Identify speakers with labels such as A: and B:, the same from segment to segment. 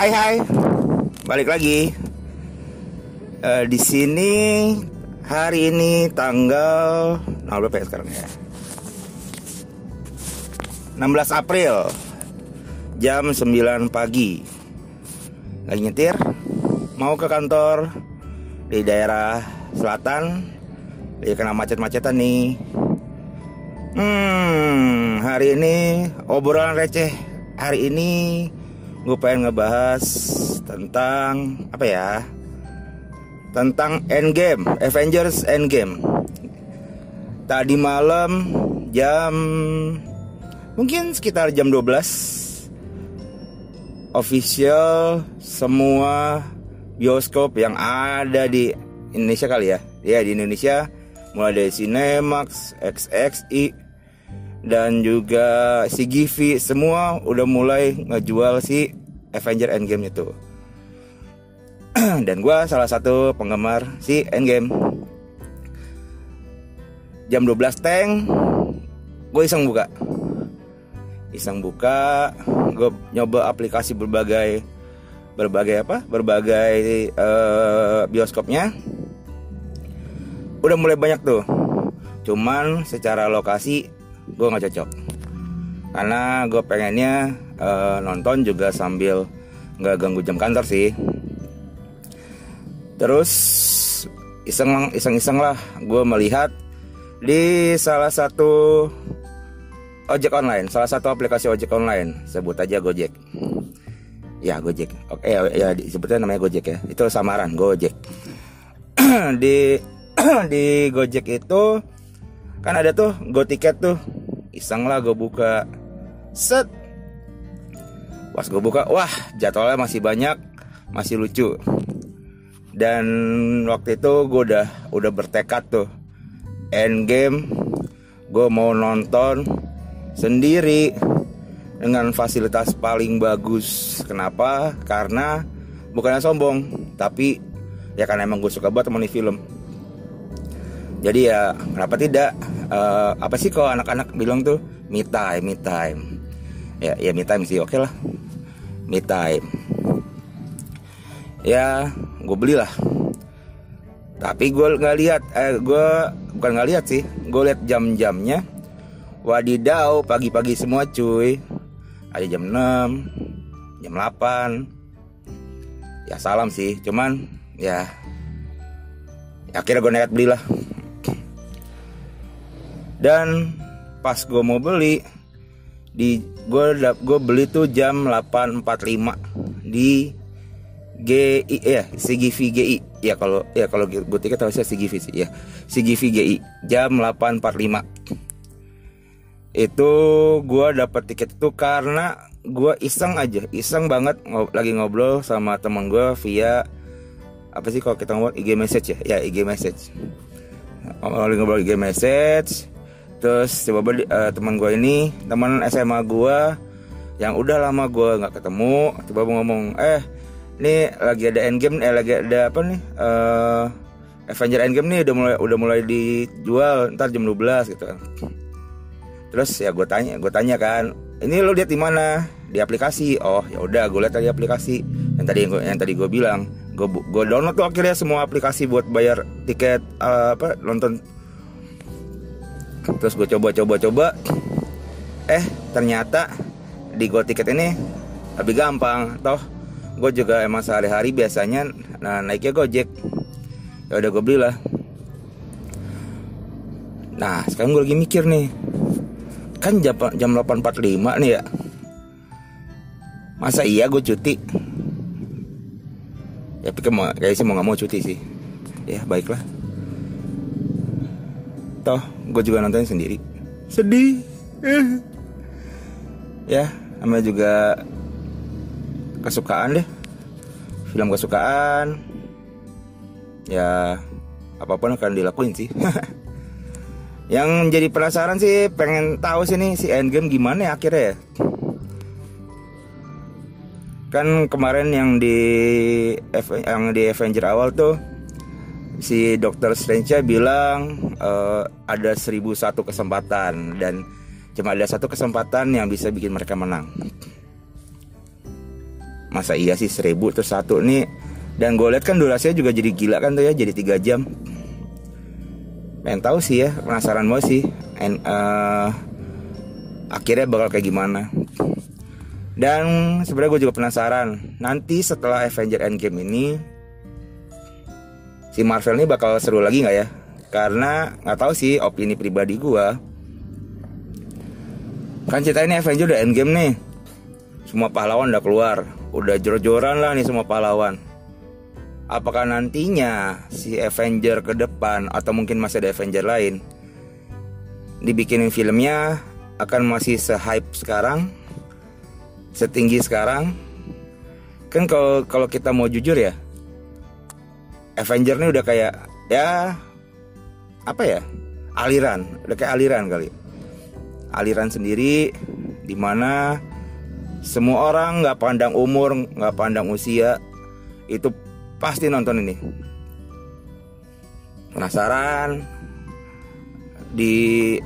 A: Hai hai, balik lagi. Eh, di sini hari ini tanggal nah berapa ya sekarang ya? 16 April jam 9 pagi. Lagi nyetir mau ke kantor di daerah selatan. Lagi kena macet-macetan nih. Hmm, hari ini obrolan receh. Hari ini gue pengen ngebahas tentang apa ya? Tentang Endgame, Avengers Endgame. Tadi malam jam mungkin sekitar jam 12 official semua bioskop yang ada di Indonesia kali ya. Ya di Indonesia mulai dari Cinemax, XXI dan juga si Givi semua udah mulai ngejual si Avenger Endgame itu. dan gue salah satu penggemar si Endgame. Jam 12 tank, gue iseng buka. Iseng buka, gue nyoba aplikasi berbagai berbagai apa? Berbagai uh, bioskopnya udah mulai banyak tuh cuman secara lokasi gue nggak cocok. Karena gue pengennya uh, nonton juga sambil nggak ganggu jam kantor sih. Terus iseng iseng iseng lah gue melihat di salah satu ojek online salah satu aplikasi ojek online. Sebut aja Gojek. Ya Gojek. Oke ya, ya disebutnya namanya Gojek ya. Itu samaran Gojek. Di di Gojek itu kan ada tuh Go tiket tuh iseng lah gue buka. Set. Pas gue buka wah jadwalnya masih banyak masih lucu. Dan waktu itu gue udah udah bertekad tuh. End game gue mau nonton sendiri dengan fasilitas paling bagus. Kenapa? Karena bukannya sombong tapi ya karena emang gue suka banget temen film jadi ya kenapa tidak? Uh, apa sih kalau anak-anak bilang tuh? Me time me time. Ya ya me time sih oke okay lah. Me time. Ya gue belilah. Tapi gue nggak lihat eh gue bukan nggak lihat sih. Gue lihat jam-jamnya. Wadidaw pagi-pagi semua cuy. Ada jam 6 jam 8 ya salam sih. Cuman ya akhirnya gue nekat belilah dan pas gue mau beli di gue gue beli tuh jam 8.45 di GI ya CGV GI ya kalau ya kalau gue tiket sih CGV sih ya. CGV GI jam 8.45 itu gue dapat tiket itu karena gue iseng aja iseng banget ngob lagi ngobrol sama teman gue via apa sih kalau kita ngomong IG message ya? Ya IG message. Lagi ngobrol IG message terus coba uh, teman gue ini teman SMA gue yang udah lama gue nggak ketemu coba ngomong eh ini lagi ada endgame eh lagi ada apa nih uh, Avenger Endgame nih udah mulai udah mulai dijual ntar jam 12 gitu kan. Terus ya gue tanya gue tanya kan ini lo lihat di mana? Di aplikasi. Oh ya udah gue lihat tadi aplikasi. Yang tadi yang, yang tadi gue bilang gue gue download tuh akhirnya semua aplikasi buat bayar tiket uh, apa nonton terus gue coba coba coba. Eh ternyata di go tiket ini lebih gampang. Toh gue juga emang sehari-hari biasanya nah naiknya gojek. Ya udah gue belilah. Nah sekarang gue lagi mikir nih. Kan jam jam 8.45 nih ya. Masa iya gue cuti? Ya pikir mau kayak sih mau nggak mau cuti sih. Ya baiklah toh gue juga nonton sendiri. Sedih. Ya namanya juga kesukaan deh. Film kesukaan. Ya apa pun akan dilakuin sih. Yang jadi penasaran sih pengen tahu sih nih si Endgame gimana ya akhirnya ya. Kan kemarin yang di yang di Avenger awal tuh si Dokter Strange bilang uh, ada seribu satu kesempatan dan cuma ada satu kesempatan yang bisa bikin mereka menang. masa iya sih seribu terus satu nih? Dan gue lihat kan durasinya juga jadi gila kan tuh ya jadi tiga jam. Pengen tahu sih ya penasaran banget sih. And, uh, akhirnya bakal kayak gimana. Dan sebenarnya gue juga penasaran nanti setelah Avenger Endgame ini si Marvel ini bakal seru lagi nggak ya? Karena nggak tahu sih opini pribadi gue kan cerita ini Avenger udah Endgame nih. Semua pahlawan udah keluar. Udah jor-joran lah nih semua pahlawan. Apakah nantinya si Avenger ke depan atau mungkin masih ada Avenger lain? Dibikinin filmnya akan masih se-hype sekarang setinggi sekarang. Kan kalau kalau kita mau jujur ya Avenger ini udah kayak ya apa ya aliran udah kayak aliran kali. Aliran sendiri di mana semua orang nggak pandang umur nggak pandang usia itu pasti nonton ini. Penasaran? Di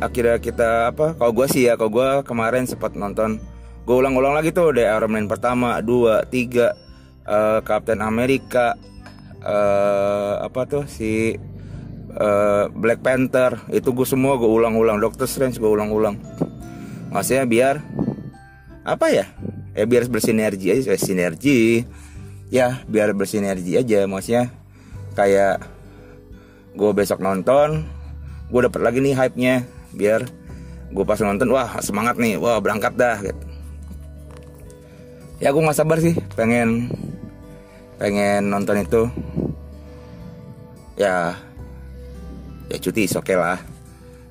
A: akhirnya kita apa kalau gue sih ya kalau gue kemarin sempat nonton gue ulang-ulang lagi tuh dari Iron Man pertama dua tiga uh, Captain America uh, apa tuh si uh, Black Panther. Itu gue semua gue ulang-ulang. Doctor Strange gue ulang-ulang. Maksudnya biar apa ya? Ya biar bersinergi aja sinergi. Ya biar bersinergi aja maksudnya kayak gue besok nonton gue dapet lagi nih hype nya biar gue pas nonton wah semangat nih. Wah berangkat dah gitu. Ya gue nggak sabar sih pengen pengen nonton itu ya ya cuti oke okay lah.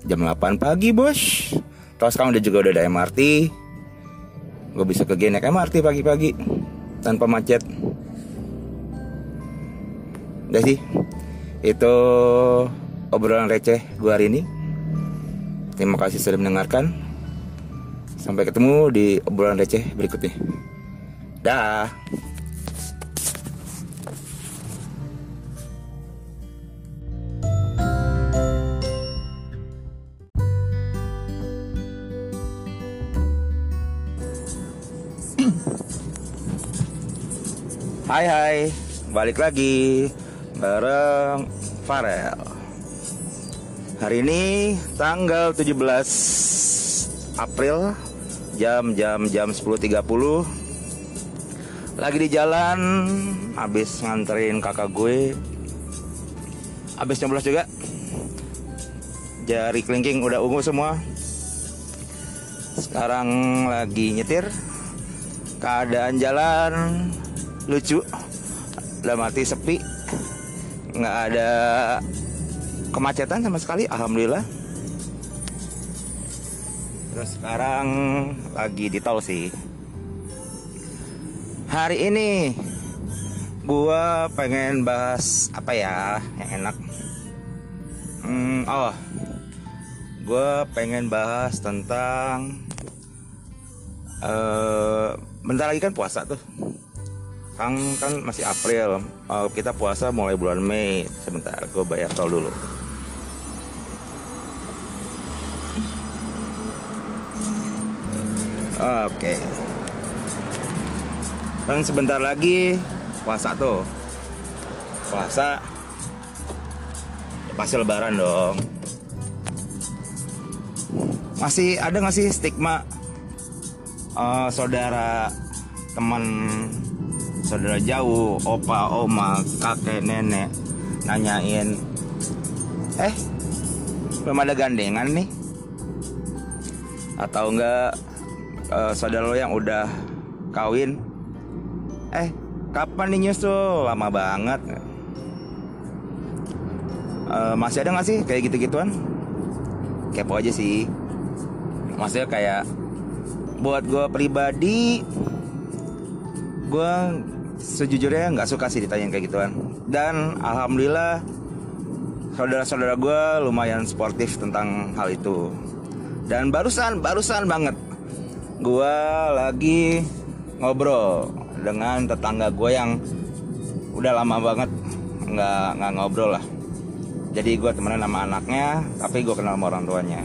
A: Jam 8 pagi bos. Terus sekarang udah juga udah ada MRT gue bisa ke naik MRT pagi-pagi tanpa macet. Udah sih. Itu obrolan receh gue hari ini. Terima kasih sudah mendengarkan. Sampai ketemu di obrolan receh berikutnya. Dah Hai hai, balik lagi bareng Farel. Hari ini tanggal 17 April jam jam jam 10.30 lagi di jalan habis nganterin kakak gue. Habis nyoblos juga. Jari kelingking udah ungu semua. Sekarang lagi nyetir. Keadaan jalan lucu. Udah mati sepi. Nggak ada kemacetan sama sekali alhamdulillah. Terus sekarang lagi di tol sih. Hari ini gua pengen bahas apa ya yang enak? Hmm, oh. Gua pengen bahas tentang uh, bentar lagi kan puasa tuh Kang kan masih April. Uh, kita puasa mulai bulan Mei. Sebentar gue bayar tol dulu. Oke. Okay. dan sebentar lagi puasa tuh. Puasa. Pasti lebaran dong. Masih ada nggak sih stigma uh, saudara teman saudara jauh, opa, oma, kakek, nenek nanyain, eh belum ada gandengan nih? Atau enggak uh, saudara lo yang udah kawin, eh kapan nih nyusul? Lama banget. Uh, masih ada nggak sih kayak gitu-gituan? Kepo aja sih. Maksudnya kayak buat gue pribadi gue sejujurnya nggak suka sih ditanya kayak gituan. Dan alhamdulillah saudara-saudara gue lumayan sportif tentang hal itu. Dan barusan barusan banget gue lagi ngobrol dengan tetangga gue yang udah lama banget nggak nggak ngobrol lah. Jadi gue temenan sama anaknya tapi gue kenal sama orang tuanya.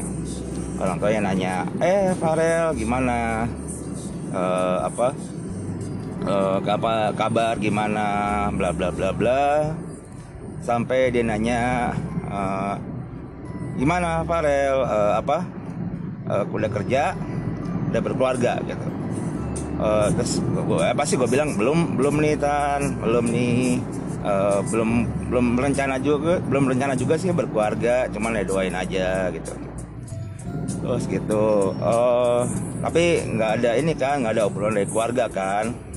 A: Orang tuanya nanya eh Farel gimana? Uh, apa uh, apa kabar gimana bla bla bla bla. Sampai dia nanya uh, gimana Farel? Uh, apa? Uh, udah kerja? Udah berkeluarga? Gitu. Uh, terus gue apa sih gue bilang belum belum nih tan. Belum nih. Uh, belum belum rencana juga belum rencana juga sih berkeluarga. Cuman ya doain aja gitu. Terus gitu. Uh, tapi nggak ada ini kan nggak ada obrolan dari keluarga kan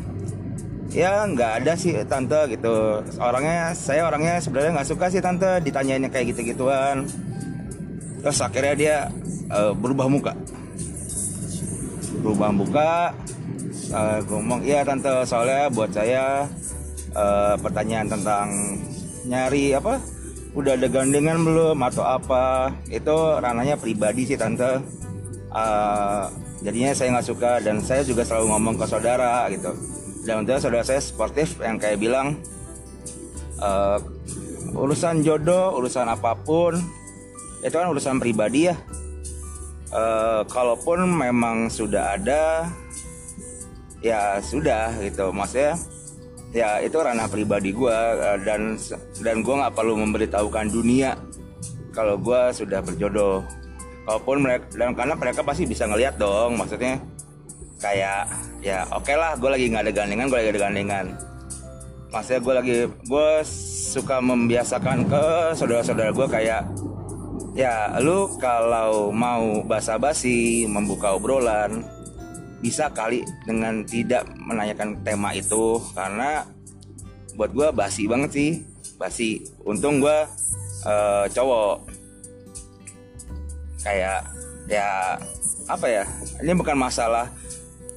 A: ya nggak ada sih tante gitu. Orangnya saya orangnya sebenarnya nggak suka sih tante ditanyain kayak gitu gituan terus akhirnya dia uh, berubah muka. Berubah muka uh, ngomong iya tante soalnya buat saya uh, pertanyaan tentang nyari apa udah ada gandengan belum atau apa. Itu ranahnya pribadi sih tante. Uh, jadinya saya nggak suka dan saya juga selalu ngomong ke saudara gitu dan untuk saudara saya sportif yang kayak bilang uh, urusan jodoh urusan apa pun itu kan urusan pribadi ya. Uh, kalaupun memang sudah ada ya sudah gitu. Maksudnya ya itu ranah pribadi gue uh, dan dan gue nggak perlu memberitahukan dunia kalau gue sudah berjodoh. Kalaupun mereka dan karena mereka pasti bisa ngelihat dong maksudnya kayak ya oke okay lah gue lagi nggak ada gandengan gue lagi ada gandengan maksudnya gue lagi gue suka membiasakan ke saudara-saudara gue kayak ya lu kalau mau basa-basi membuka obrolan bisa kali dengan tidak menanyakan tema itu. Karena buat gue basi banget sih basi. Untung gue uh, cowok. Kayak ya apa ya ini bukan masalah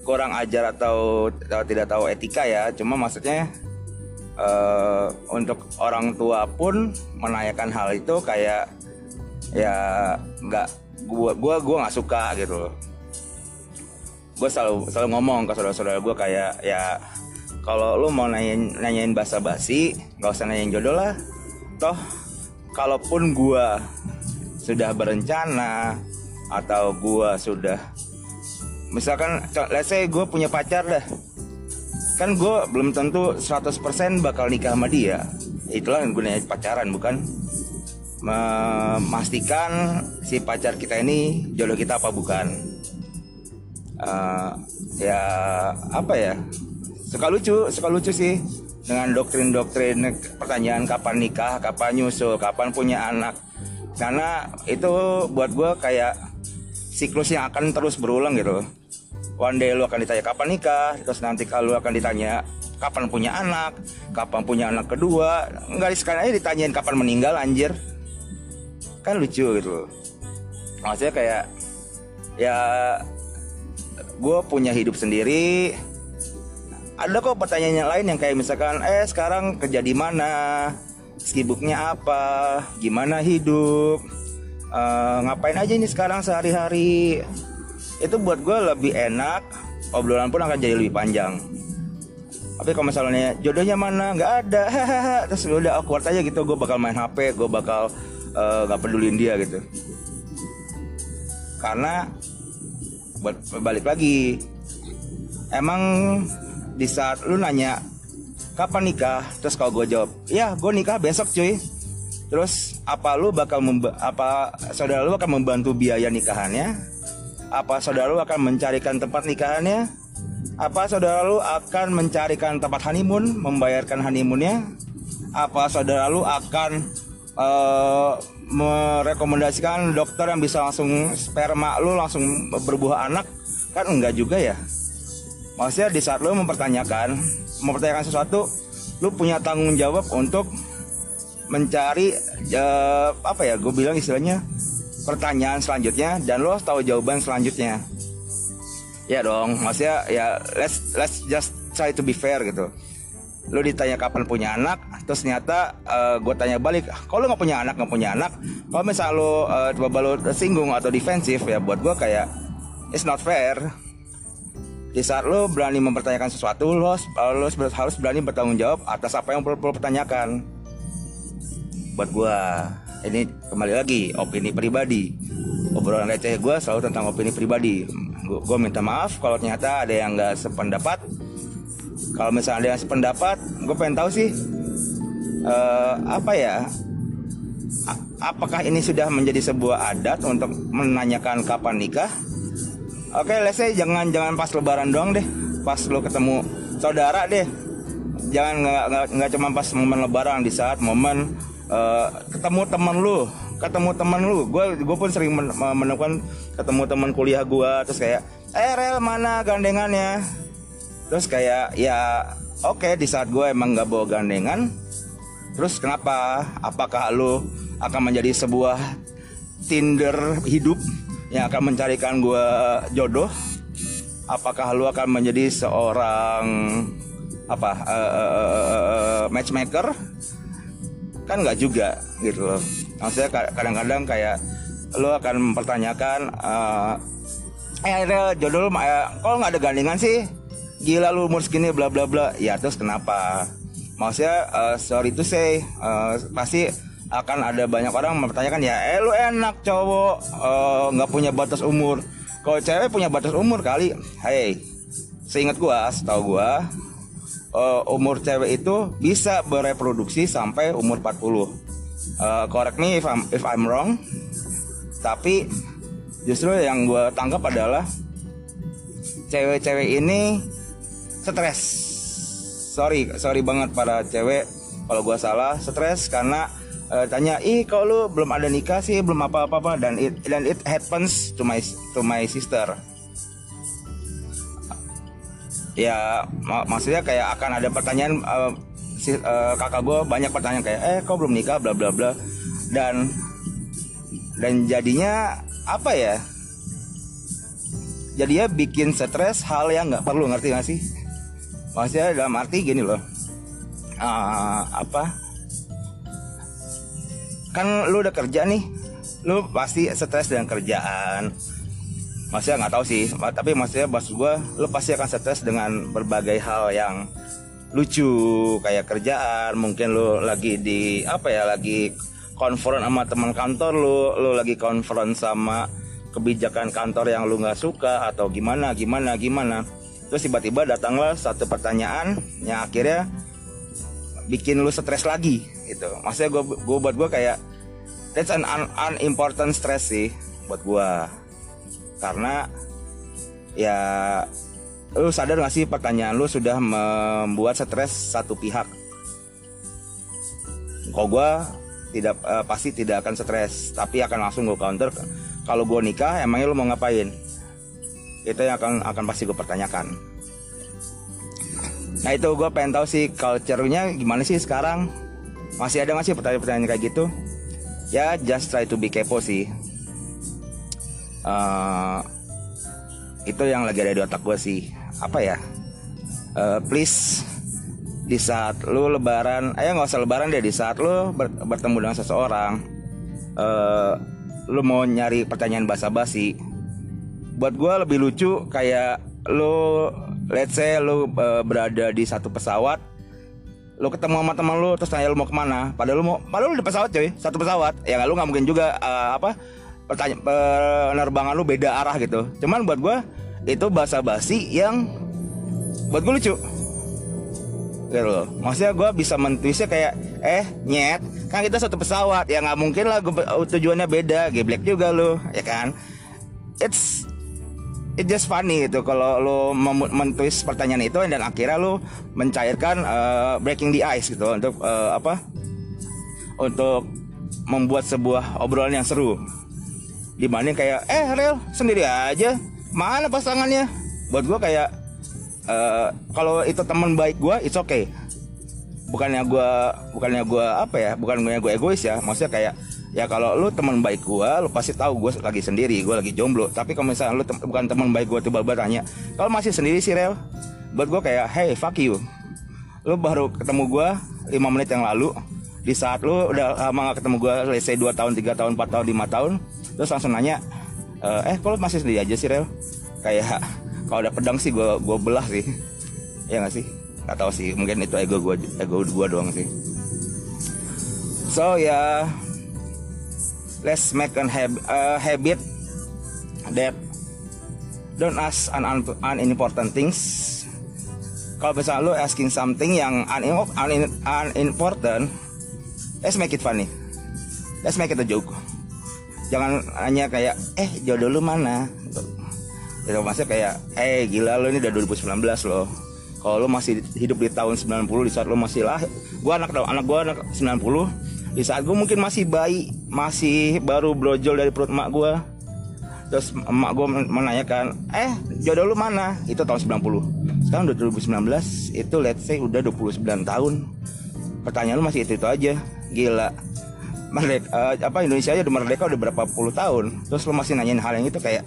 A: kurang ajar atau, tidak tahu etika ya. Cuma maksudnya uh, untuk orang tua pun menanyakan hal itu kayak ya nggak gua gua gua nggak suka gitu gue selalu selalu ngomong ke saudara-saudara gue kayak ya kalau lu mau nanyain nanyain bahasa basi nggak usah nanyain jodoh lah. Toh kalaupun gue sudah berencana atau gue sudah misalkan let's say gue punya pacar dah. Kan gue belum tentu 100% bakal nikah sama dia. Itulah yang gunanya pacaran bukan? Memastikan si pacar kita ini jodoh kita apa bukan? Uh, ya apa ya? Suka lucu suka lucu sih. Dengan doktrin-doktrin pertanyaan kapan nikah kapan nyusul kapan punya anak. Karena itu buat gue kayak siklus yang akan terus berulang gitu one day lu akan ditanya kapan nikah? Terus nanti kalau akan ditanya kapan punya anak? Kapan punya anak kedua? Nggak sekali aja ditanyain kapan meninggal anjir? Kan lucu gitu. Maksudnya kayak ya gue punya hidup sendiri. Ada kok pertanyaan lain yang kayak misalkan eh sekarang kerja di mana? Sibuknya apa? Gimana hidup? Uh, ngapain aja ini sekarang sehari-hari itu buat gue lebih enak obrolan pun akan jadi lebih panjang. Tapi kalau misalnya jodohnya mana? Nggak ada. Terus udah awkward aja gitu gue bakal main hp gue bakal eh, nggak uh, pedulin dia gitu. Karena buat balik lagi emang di saat lu nanya kapan nikah? Terus kalau gue jawab ya gue nikah besok cuy. Terus apa lu bakal apa saudara lu akan membantu biaya nikahannya apa saudara lu akan mencarikan tempat nikahannya? Apa saudara lu akan mencarikan tempat honeymoon, membayarkan honeymoonnya? Apa saudara lu akan uh, merekomendasikan dokter yang bisa langsung sperma lu langsung berbuah anak? Kan enggak juga ya. Maksudnya di saat lu mempertanyakan, mempertanyakan sesuatu, lu punya tanggung jawab untuk mencari uh, apa ya? Gue bilang istilahnya pertanyaan selanjutnya dan lo harus tahu jawaban selanjutnya. Ya dong maksudnya ya let's let's just try to be fair gitu. Lo ditanya kapan punya anak terus ternyata uh, eh, gue tanya balik kalau lo nggak punya anak nggak punya anak kalau misal lo uh, coba lo singgung atau defensif ya buat gue kayak it's not fair. Di saat lo berani mempertanyakan sesuatu lo, lo harus berani bertanggung jawab atas apa yang perlu pertanyakan. Buat gue ini kembali lagi opini pribadi. Obrolan receh gue selalu tentang opini pribadi. Gue minta maaf kalau ternyata ada yang nggak sependapat. Kalau misalnya ada yang sependapat gue pengen tahu sih uh, apa ya apakah ini sudah menjadi sebuah adat untuk menanyakan kapan nikah? Oke okay, let's say jangan jangan pas lebaran doang deh. Pas lo ketemu saudara deh. Jangan nggak nggak cuma pas momen lebaran di saat momen uh, ketemu temen lu ketemu temen lu. Gue gue pun sering menemukan ketemu teman kuliah gue terus kayak eh rel mana gandengannya? Terus kayak ya oke okay, di saat gue emang nggak bawa gandengan terus kenapa? Apakah lu akan menjadi sebuah Tinder hidup yang akan mencarikan gue jodoh? Apakah lu akan menjadi seorang apa uh, uh, uh, matchmaker kan nggak juga gitu loh. Maksudnya kadang-kadang kayak lo akan mempertanyakan uh, eh ada jodoh lo eh, kalau nggak ada gandengan sih? Gila lu umur segini bla bla bla. Ya terus kenapa? Maksudnya uh, sorry itu say uh, pasti akan ada banyak orang mempertanyakan ya eh lu enak cowok nggak uh, punya batas umur. Kalau cewek punya batas umur kali hey seingat gua setahu gua uh, umur cewek itu bisa bereproduksi sampai umur 40 uh, correct me if I'm if I'm wrong tapi justru yang gue tangkap adalah cewek-cewek ini stres. Sorry sorry banget para cewek kalau gue salah stres karena uh, tanya ih kalau lu belum ada nikah sih? Belum apa apa apa? Dan it dan it happens to my to my sister ya mak maksudnya kayak akan ada pertanyaan uh, si, uh, kakak gue banyak pertanyaan kayak eh kau belum nikah? Bla bla bla. Dan dan jadinya apa ya? Jadi ya bikin stres hal yang nggak perlu ngerti gak sih? Maksudnya dalam arti gini loh. Uh, apa? Kan lu udah kerja nih lu pasti stres dengan kerjaan maksudnya nggak tahu sih. Tapi maksudnya bos gue lu pasti akan stres dengan berbagai hal yang lucu kayak kerjaan mungkin lu lagi di apa ya lagi konfront sama teman kantor lu lu lagi konfront sama kebijakan kantor yang lu nggak suka atau gimana gimana gimana. Terus tiba-tiba datanglah satu pertanyaan yang akhirnya bikin lu stres lagi gitu. Maksudnya gue gue buat gue kayak that's an un stress sih buat gue karena ya lu sadar gak sih pertanyaan lu sudah membuat stres satu pihak? Kok gue tidak uh, pasti tidak akan stres tapi akan langsung gue counter. Kalau gue nikah emangnya lo mau ngapain? Itu yang akan akan pasti gue pertanyakan. Nah itu gue pengen tahu sih culture-nya gimana sih sekarang? Masih ada nggak sih pertanyaan-pertanyaan kayak gitu? Ya just try to be kepo sih uh, itu yang lagi ada di otak gue sih. Apa ya? Uh, please di saat lu lebaran ayo nggak usah lebaran deh di saat lu bertemu dengan seseorang uh, lu mau nyari pertanyaan basa-basi. Buat gue lebih lucu kayak lu let's say lu uh, berada di satu pesawat lu ketemu sama teman lu terus tanya lu mau ke mana. Padahal lu mau padahal lu di pesawat cuy satu pesawat. Ya lu nggak mungkin juga uh, apa pertanyaan penerbangan lu beda arah gitu. Cuman buat gue itu basa-basi yang buat gue lucu. Gitu loh. Maksudnya gue bisa mentwisnya kayak eh nyet kan kita satu pesawat ya nggak mungkin lah gua, tujuannya beda geblek juga lo ya kan? It's it just funny gitu kalau lo mentwist pertanyaan itu dan akhirnya lo mencairkan uh, breaking the ice gitu untuk uh, apa? Untuk membuat sebuah obrolan yang seru dibanding kayak eh real sendiri aja. Mana pasangannya? Buat gue kayak uh, kalau itu teman baik gue it's okay. Bukannya gue bukannya gue apa ya bukannya gue egois ya. Maksudnya kayak ya kalau lu teman baik gue lu pasti tahu gue lagi sendiri gue lagi jomblo. Tapi kalau misalnya lu tem bukan teman baik gue tiba-tiba tanya kalau masih sendiri sih rel? Buat gue kayak hey fuck you. Lu baru ketemu gue 5 menit yang lalu. Di saat lu udah lama gak ketemu gue let's say 2 tahun 3 tahun 4 tahun 5 tahun terus langsung nanya eh kalau masih sendiri aja sih rel. Kayak kalau ada pedang sih gue gue belah sih. Ya nggak sih? Nggak tahu sih mungkin itu ego gue ego gue doang sih. So ya yeah, let's make an hab a habit that don't ask an un unimportant things. Kalau misalnya lu asking something yang un, un, unimportant let's make it funny. Let's make it a joke jangan hanya kayak eh jodoh lu mana? Gitu. Maksudnya kayak eh gila lu ini udah 2019 loh. Kalau lu masih hidup di tahun 90 di saat lu masih lah gua anak anak gua anak 90 di saat gua mungkin masih bayi masih baru brojol dari perut emak gua. Terus emak gua menanyakan eh jodoh lu mana? Itu tahun 90 sekarang udah 2019 itu let's say udah 29 tahun. Pertanyaan lu masih itu itu aja. Gila merdeka uh, apa Indonesia aja udah merdeka udah berapa puluh tahun. Terus lu masih nanyain hal yang itu kayak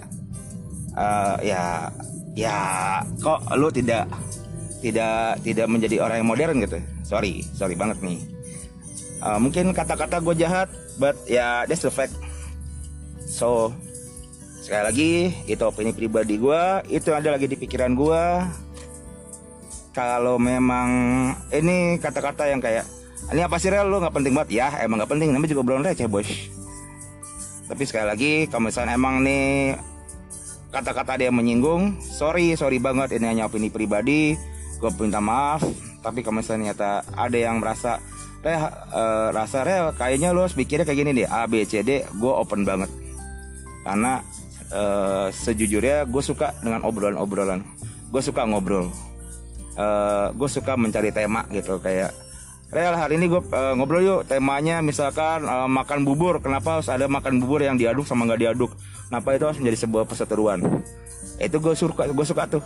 A: uh, ya ya kok lu tidak tidak tidak menjadi orang yang modern gitu? Sorry sorry banget nih. Uh, mungkin kata-kata gue jahat but ya yeah, that's the fact. So sekali lagi itu opini pribadi gue itu ada lagi di pikiran gue kalau memang ini kata-kata yang kayak ini apa sih real lo nggak penting banget. Ya emang nggak penting. Namanya juga belum receh bos tapi sekali lagi kalau misalnya emang nih kata-kata dia menyinggung sorry sorry banget. Ini hanya opini pribadi. Gue minta maaf. Tapi kalau misalnya ternyata ada yang merasa Re, uh, rasa real kayaknya lo pikirnya kayak gini deh. A B C D gue open banget. Karena uh, sejujurnya gue suka dengan obrolan-obrolan. Gue suka ngobrol. Uh, eh, gue suka mencari tema gitu kayak Real hari ini gue uh, ngobrol yuk temanya misalkan uh, makan bubur. Kenapa harus ada makan bubur yang diaduk sama nggak diaduk? Kenapa itu harus menjadi sebuah perseteruan? Itu gue suka gue suka tuh.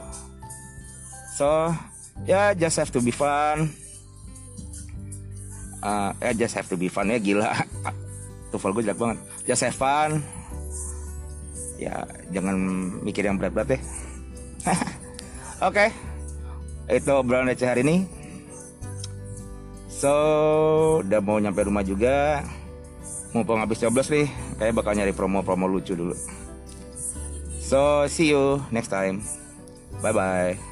A: So ya just have to be fun. Uh, ya just have to be fun. Ya gila. Tuval gue jelek banget. Just have fun. Ya jangan mikir yang berat-berat deh oke. Okay. itu obrolan receh hari ini so udah mau nyampe rumah juga. Mau habis coblos nih kayak bakal nyari promo-promo lucu dulu. So see you next time. Bye bye